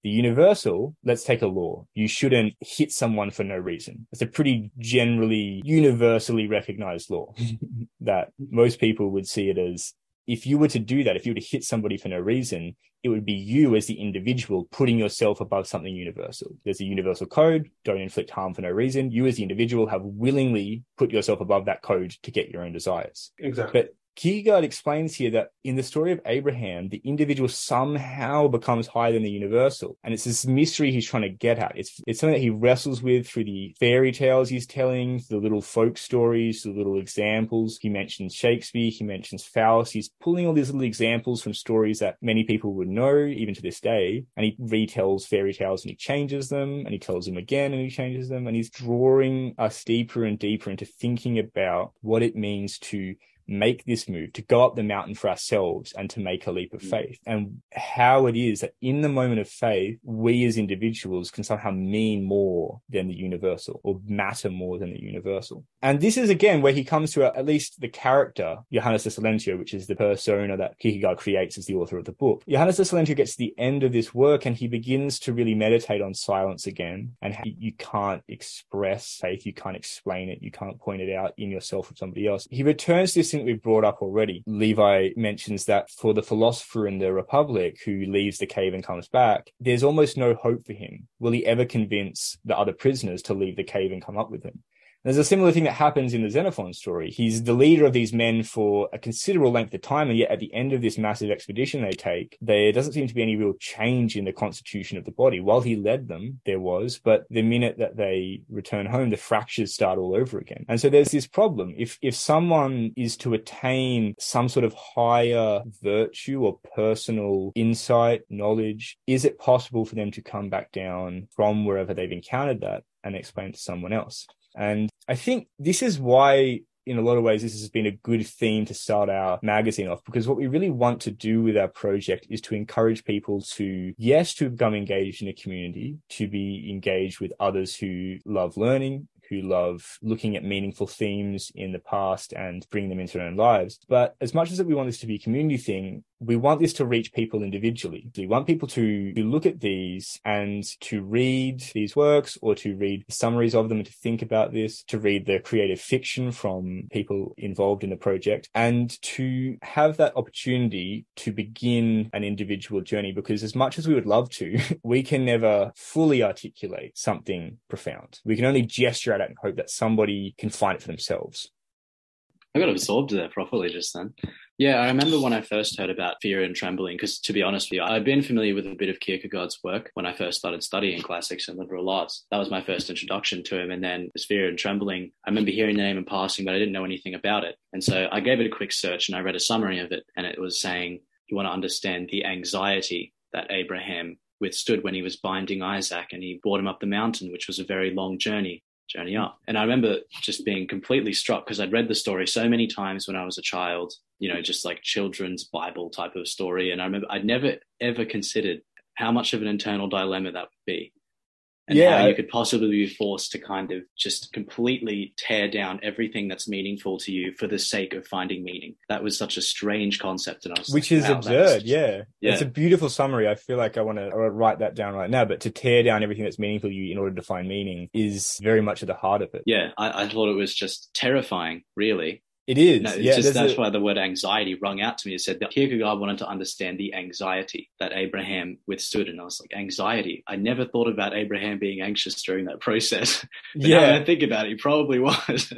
The universal, let's take a law. You shouldn't hit someone for no reason. It's a pretty generally universally recognized law that most people would see it as if you were to do that, if you were to hit somebody for no reason, it would be you as the individual putting yourself above something universal. There's a universal code. Don't inflict harm for no reason. You as the individual have willingly put yourself above that code to get your own desires. Exactly. But Kierkegaard explains here that in the story of Abraham, the individual somehow becomes higher than the universal. And it's this mystery he's trying to get at. It's, it's something that he wrestles with through the fairy tales he's telling, the little folk stories, the little examples. He mentions Shakespeare, he mentions Faust. He's pulling all these little examples from stories that many people would know, even to this day. And he retells fairy tales and he changes them and he tells them again and he changes them. And he's drawing us deeper and deeper into thinking about what it means to make this move, to go up the mountain for ourselves and to make a leap of mm. faith. And how it is that in the moment of faith, we as individuals can somehow mean more than the universal or matter more than the universal. And this is again where he comes to at least the character, Johannes de Silentio, which is the persona that Kierkegaard creates as the author of the book. Johannes de Silentio gets to the end of this work and he begins to really meditate on silence again and how you can't express faith, you can't explain it, you can't point it out in yourself or somebody else. He returns to this thing we've brought up already. Levi mentions that for the philosopher in the Republic who leaves the cave and comes back, there's almost no hope for him. Will he ever convince the other prisoners to leave the cave and come up with him? There's a similar thing that happens in the Xenophon story. He's the leader of these men for a considerable length of time, and yet at the end of this massive expedition they take, there doesn't seem to be any real change in the constitution of the body. While he led them, there was, but the minute that they return home, the fractures start all over again. And so there's this problem. If if someone is to attain some sort of higher virtue or personal insight, knowledge, is it possible for them to come back down from wherever they've encountered that and explain to someone else? And I think this is why in a lot of ways, this has been a good theme to start our magazine off because what we really want to do with our project is to encourage people to, yes, to become engaged in a community, to be engaged with others who love learning, who love looking at meaningful themes in the past and bring them into their own lives. But as much as that we want this to be a community thing, we want this to reach people individually. We want people to, to look at these and to read these works or to read summaries of them and to think about this, to read the creative fiction from people involved in the project and to have that opportunity to begin an individual journey. Because as much as we would love to, we can never fully articulate something profound. We can only gesture at it and hope that somebody can find it for themselves. I got absorbed there properly just then. Yeah, I remember when I first heard about fear and trembling, because to be honest with you, I'd been familiar with a bit of Kierkegaard's work when I first started studying classics and liberal arts. That was my first introduction to him. And then this fear and trembling, I remember hearing the name in passing, but I didn't know anything about it. And so I gave it a quick search and I read a summary of it. And it was saying, you want to understand the anxiety that Abraham withstood when he was binding Isaac and he brought him up the mountain, which was a very long journey journey up. And I remember just being completely struck because I'd read the story so many times when I was a child, you know, just like children's Bible type of story. And I remember I'd never ever considered how much of an internal dilemma that would be. And yeah. how you could possibly be forced to kind of just completely tear down everything that's meaningful to you for the sake of finding meaning. That was such a strange concept, and I was which like, is wow, absurd. Yeah. yeah, it's a beautiful summary. I feel like I want to write that down right now. But to tear down everything that's meaningful to you in order to find meaning is very much at the heart of it. Yeah, I, I thought it was just terrifying, really. It is. No, yeah, just, that's a... why the word anxiety rung out to me. It said that Kierkegaard wanted to understand the anxiety that Abraham withstood. And I was like, anxiety. I never thought about Abraham being anxious during that process. Yeah. I think about it, he probably was.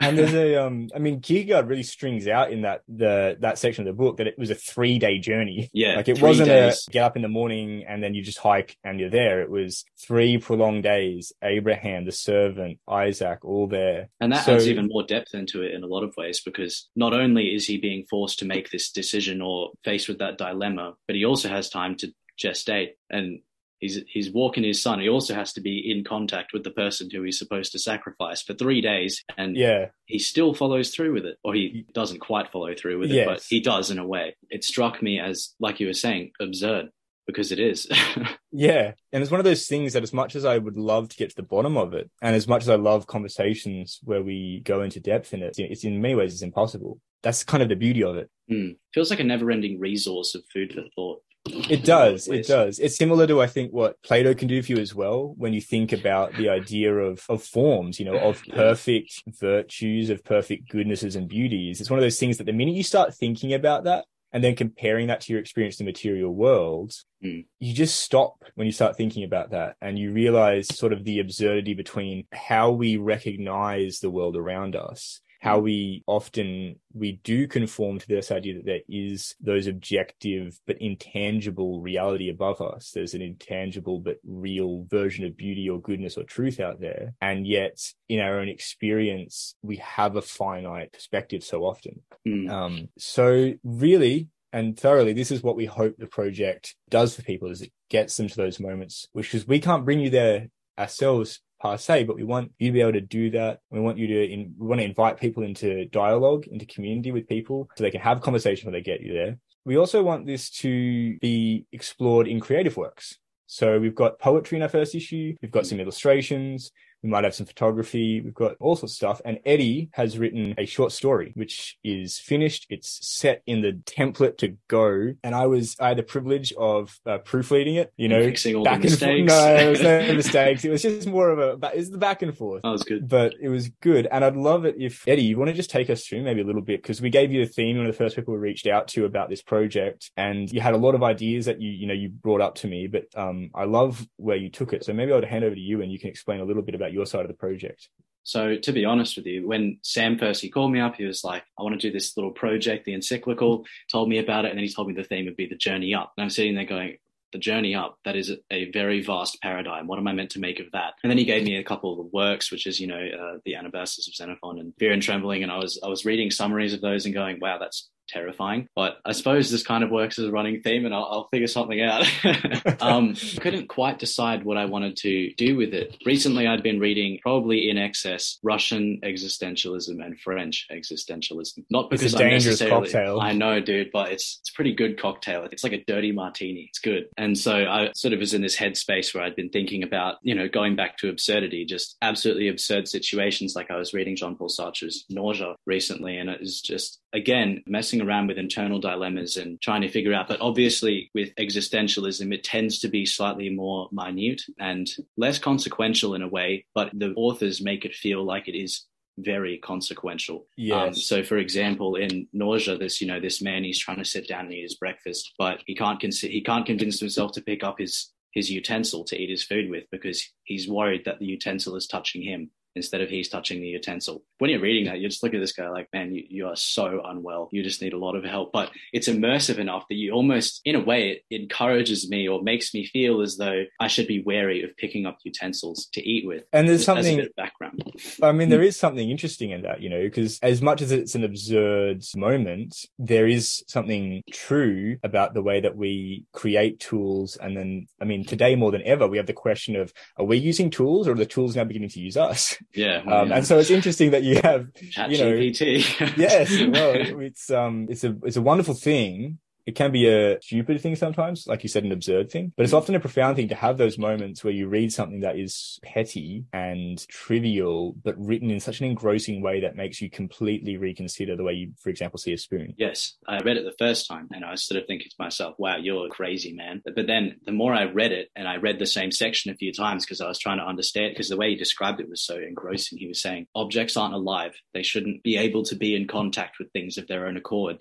and there's a, um, I mean, Kierkegaard really strings out in that, the, that section of the book that it was a three day journey. Yeah. Like it wasn't days. a get up in the morning and then you just hike and you're there. It was three prolonged days. Abraham, the servant, Isaac, all there. And that so, adds even more depth into it in a lot of ways ways because not only is he being forced to make this decision or faced with that dilemma, but he also has time to gestate and he's he's walking his son. He also has to be in contact with the person who he's supposed to sacrifice for three days, and yeah, he still follows through with it, or he doesn't quite follow through with it, yes. but he does in a way. It struck me as, like you were saying, absurd because it is. yeah. And it's one of those things that as much as I would love to get to the bottom of it, and as much as I love conversations where we go into depth in it, it's in many ways it's impossible. That's kind of the beauty of it. Mm. Feels like a never ending resource of food for thought. It does. It does. It's similar to, I think, what Plato can do for you as well. When you think about the idea of, of forms, you know, of perfect virtues, of perfect goodnesses and beauties. It's one of those things that the minute you start thinking about that, and then comparing that to your experience in the material world, mm. you just stop when you start thinking about that and you realize sort of the absurdity between how we recognize the world around us how we often we do conform to this idea that there is those objective but intangible reality above us. There's an intangible but real version of beauty or goodness or truth out there. And yet in our own experience we have a finite perspective so often. Mm. um, so really and thoroughly this is what we hope the project does for people is it gets them to those moments which is we can't bring you there ourselves per se, but we want you to be able to do that. We want you to, in, we want to invite people into dialogue, into community with people so they can have conversation when they get you there. We also want this to be explored in creative works. So we've got poetry in our first issue. We've got some illustrations. We might have some photography. We've got all sorts of stuff. And Eddie has written a short story, which is finished. It's set in the template to go. And I was, I had the privilege of uh, proofreading it, you know, fixing all back the mistakes. And forth. No, there was no mistakes. It was just more of a, it was the back and forth. That was good. But it was good. And I'd love it if Eddie, you want to just take us through maybe a little bit because we gave you the theme, one of the first people we reached out to about this project and you had a lot of ideas that you, you know, you brought up to me, but, um, I love where you took it. So maybe I'll hand over to you and you can explain a little bit about your side of the project? So to be honest with you, when Sam first he called me up, he was like, "I want to do this little project, the encyclical." Told me about it, and then he told me the theme would be the journey up. And I'm sitting there going, "The journey up. That is a very vast paradigm. What am I meant to make of that?" And then he gave me a couple of the works, which is you know uh, the Anabasis of Xenophon and Fear and Trembling, and I was I was reading summaries of those and going, "Wow, that's terrifying. But I suppose this kind of works as a running theme, and I'll, I'll figure something out. um, couldn't quite decide what I wanted to do with it. Recently, I'd been reading, probably in excess, Russian existentialism and French existentialism. Not because I'm necessarily, cocktail. I know, dude, but it's it's a pretty good cocktail. It's like a dirty martini. It's good. And so I sort of was in this headspace where I'd been thinking about, you know, going back to absurdity, just absolutely absurd situations. Like I was reading Jean Paul Sartre's Nausea recently, and it was just again messing around with internal dilemmas and trying to figure out. But obviously, with existentialism, it tends to be slightly more minute and less consequential in a way, but the authors make it feel like it is very consequential. Um, yes. Um, so, for example, in Nausea, this you know this man he's trying to sit down and eat his breakfast, but he can't con- he can't convince himself to pick up his his utensil to eat his food with because he's worried that the utensil is touching him instead of he's touching the utensil. When you're reading that, you just look at this guy like, man, you, you are so unwell. You just need a lot of help. But it's immersive enough that you almost, in a way, it encourages me or makes me feel as though I should be wary of picking up utensils to eat with. And there's something background. I mean, there hmm. is something interesting in that, you know, because as much as it's an absurd moment, there is something true about the way that we create tools. And then, I mean, today more than ever, we have the question of, are we using tools or are the tools now beginning to use us? Yeah, um, yeah. and so it's interesting that you have, Chat you know, GPT. yes, well, it's um, it's a it's a wonderful thing it can be a stupid thing sometimes, like you said, an absurd thing, but it's mm. often a profound thing to have those moments where you read something that is petty and trivial, but written in such an engrossing way that makes you completely reconsider the way you, for example, see a spoon. Yes. I read it the first time and I was sort of thinking to myself, wow, you're crazy, man. But then the more I read it and I read the same section a few times because I was trying to understand, because the way he described it was so engrossing. He was saying objects aren't alive. They shouldn't be able to be in contact with things of their own accord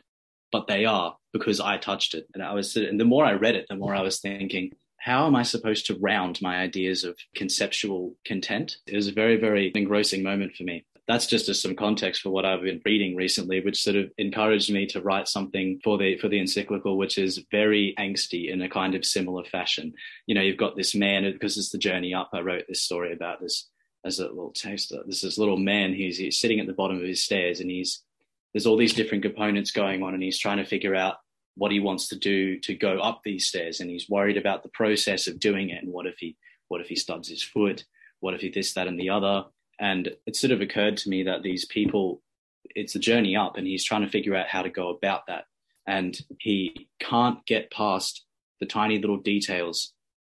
but they are because I touched it. And I was, and the more I read it, the more I was thinking, how am I supposed to round my ideas of conceptual content? It was a very, very engrossing moment for me. That's just as some context for what I've been reading recently, which sort of encouraged me to write something for the for the encyclical, which is very angsty in a kind of similar fashion. You know, you've got this man because it's the journey up. I wrote this story about this as a little taster. There's this little man who's sitting at the bottom of his stairs and he's there's all these different components going on and he's trying to figure out what he wants to do to go up these stairs and he's worried about the process of doing it and what if he what if he stubs his foot? What if he this that and the other? And it sort of occurred to me that these people it's a journey up and he's trying to figure out how to go about that. And he can't get past the tiny little details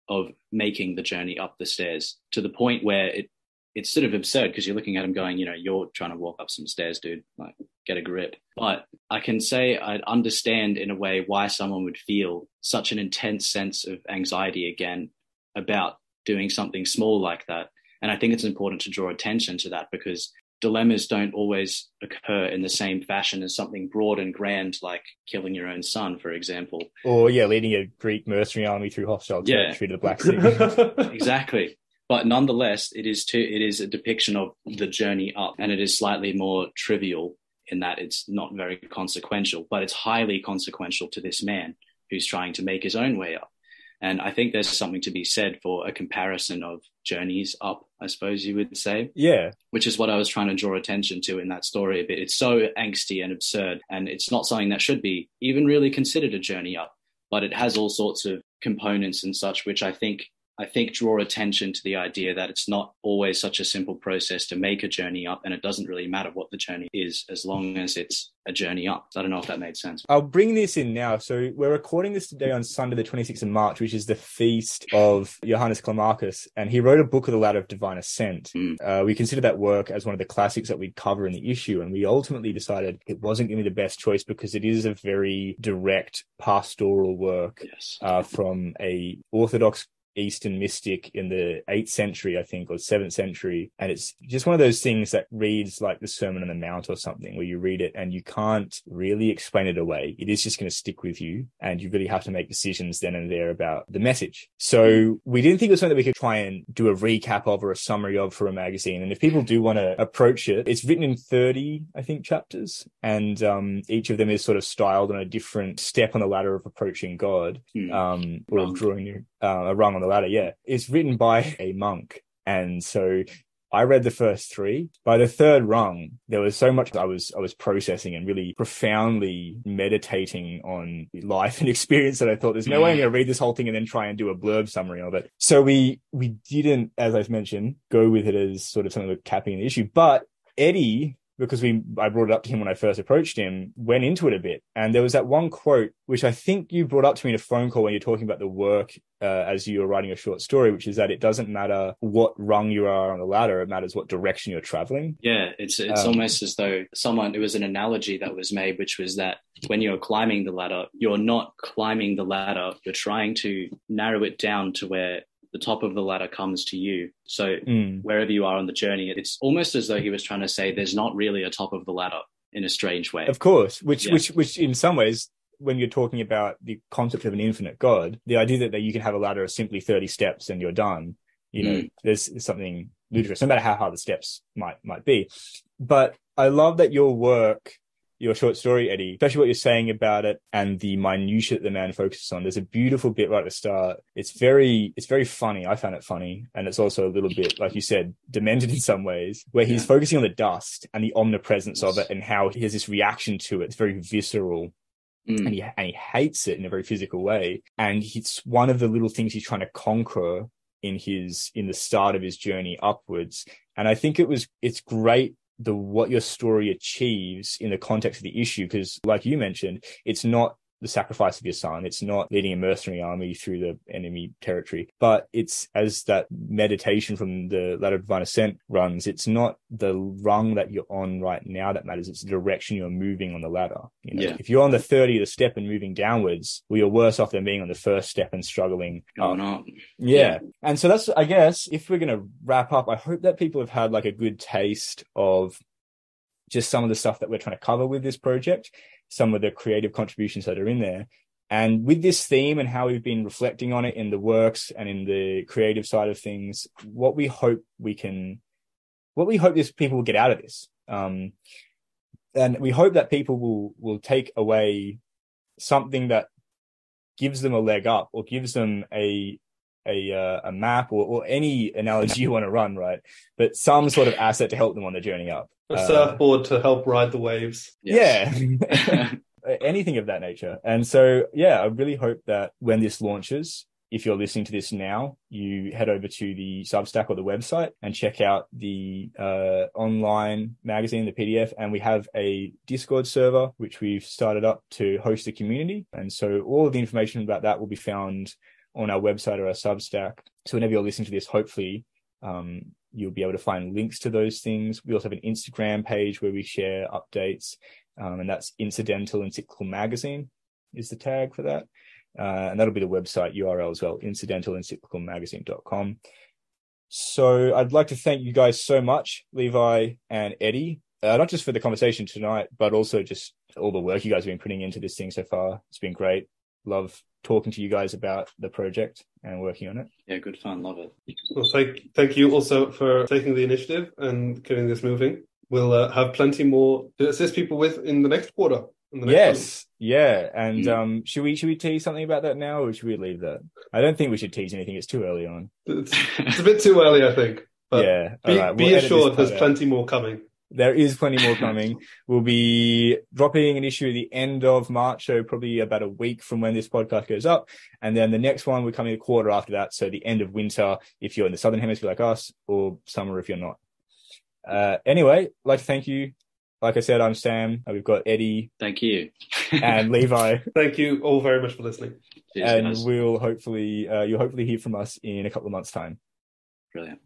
of making the journey up the stairs to the point where it it's sort of absurd because you're looking at him going, you know, you're trying to walk up some stairs, dude. Like, get a grip. But I can say I understand in a way why someone would feel such an intense sense of anxiety again about doing something small like that. And I think it's important to draw attention to that because dilemmas don't always occur in the same fashion as something broad and grand like killing your own son, for example. Or yeah, leading a Greek mercenary army through hostile territory yeah. to the Black Sea. exactly but nonetheless it is to it is a depiction of the journey up and it is slightly more trivial in that it's not very consequential but it's highly consequential to this man who's trying to make his own way up. And i think there's something to be said for a comparison of journeys up i suppose you would say. Yeah. Which is what i was trying to draw attention to in that story a bit. It's so angsty and absurd and it's not something that should be even really considered a journey up but it has all sorts of components and such which i think I think, draw attention to the idea that it's not always such a simple process to make a journey up, and it doesn't really matter what the journey is as long as it's a journey up. I don't know if that made sense. I'll bring this in now. So we're recording this today on Sunday, the 26th of March, which is the feast of Johannes Climacus, and he wrote a book of the Ladder of Divine Ascent. Mm. Uh, we consider that work as one of the classics that we'd cover in the issue, and we ultimately decided it wasn't going to be the best choice because it is a very direct pastoral work yes. uh, from a Orthodox Eastern mystic in the eighth century, I think, or seventh century. And it's just one of those things that reads like the Sermon on the Mount or something, where you read it and you can't really explain it away. It is just going to stick with you. And you really have to make decisions then and there about the message. So we didn't think it was something that we could try and do a recap of or a summary of for a magazine. And if people do want to approach it, it's written in 30, I think, chapters. And um, each of them is sort of styled on a different step on the ladder of approaching God hmm. um, or of drawing uh, a rung on the ladder. Yeah, it's written by a monk, and so I read the first three. By the third rung, there was so much I was I was processing and really profoundly meditating on life and experience that I thought there's no way I'm going to read this whole thing and then try and do a blurb summary of it. So we we didn't, as I've mentioned, go with it as sort of something of capping the issue. But Eddie because we I brought it up to him when I first approached him, went into it a bit. And there was that one quote which I think you brought up to me in a phone call when you're talking about the work uh, as you were writing a short story, which is that it doesn't matter what rung you are on the ladder; it matters what direction you're traveling. Yeah, it's it's um, almost as though someone it was an analogy that was made, which was that when you're climbing the ladder, you're not climbing the ladder; you're trying to narrow it down to where the top of the ladder comes to you. So mm. wherever you are on the journey, it's almost as though he was trying to say there's not really a top of the ladder in a strange way. Of course, which yeah. which which in some ways when you're talking about the concept of an infinite God, the idea that, that you can have a ladder of simply 30 steps and you're done, you know, mm. there's, there's something ludicrous, no matter how hard the steps might might be. But I love that your work your short story, Eddie, especially what you're saying about it and the minutiae that the man focuses on. There's a beautiful bit right at the start. It's very, it's very funny. I found it funny. And it's also a little bit, like you said, demented in some ways, where he's yeah. focusing on the dust and the omnipresence yes. of it and how he has this reaction to it. It's very visceral. Mm. And he and he hates it in a very physical way. And it's one of the little things he's trying to conquer in his in the start of his journey upwards. And I think it was it's great the what your story achieves in the context of the issue because like you mentioned it's not the sacrifice of your son. It's not leading a mercenary army through the enemy territory, but it's as that meditation from the ladder of divine ascent runs. It's not the rung that you're on right now that matters. It's the direction you're moving on the ladder. You know, yeah. if you're on the 30th step and moving downwards, well, you're worse off than being on the first step and struggling. Going up. Yeah. yeah. And so that's, I guess, if we're going to wrap up, I hope that people have had like a good taste of just some of the stuff that we're trying to cover with this project, some of the creative contributions that are in there. And with this theme and how we've been reflecting on it in the works and in the creative side of things, what we hope we can, what we hope this people will get out of this. Um, and we hope that people will, will take away something that gives them a leg up or gives them a, a uh, a map or, or any analogy you want to run, right? But some sort of asset to help them on the journey up. A uh, surfboard to help ride the waves. Yes. Yeah. anything of that nature. And so, yeah, I really hope that when this launches, if you're listening to this now, you head over to the Substack or the website and check out the uh, online magazine, the PDF. And we have a Discord server, which we've started up to host the community. And so all of the information about that will be found on our website or our Substack. So whenever you're listening to this, hopefully, um, you'll be able to find links to those things. We also have an Instagram page where we share updates um, and that's Incidental Encyclical Magazine is the tag for that. Uh, and that'll be the website URL as well, incidentalencyclicalmagazine.com. So I'd like to thank you guys so much, Levi and Eddie, uh, not just for the conversation tonight, but also just all the work you guys have been putting into this thing so far. It's been great. Love talking to you guys about the project and working on it. Yeah, good fun. Love it. Well, thank thank you also for taking the initiative and getting this moving we'll uh, have plenty more to assist people with in the next quarter. The next yes, one. yeah. And mm. um, should we should we tease something about that now, or should we leave that? I don't think we should tease anything. It's too early on. It's, it's a bit too early, I think. But yeah. Be, right. we'll be assured, there's plenty more coming. There is plenty more coming. we'll be dropping an issue at the end of March, so probably about a week from when this podcast goes up. And then the next one, we're coming a quarter after that. So the end of winter, if you're in the Southern Hemisphere like us, or summer if you're not. Uh, anyway, I'd like to thank you. Like I said, I'm Sam. We've got Eddie. Thank you. and Levi. Thank you all very much for listening. Cheers, and guys. we'll hopefully, uh, you'll hopefully hear from us in a couple of months' time. Brilliant.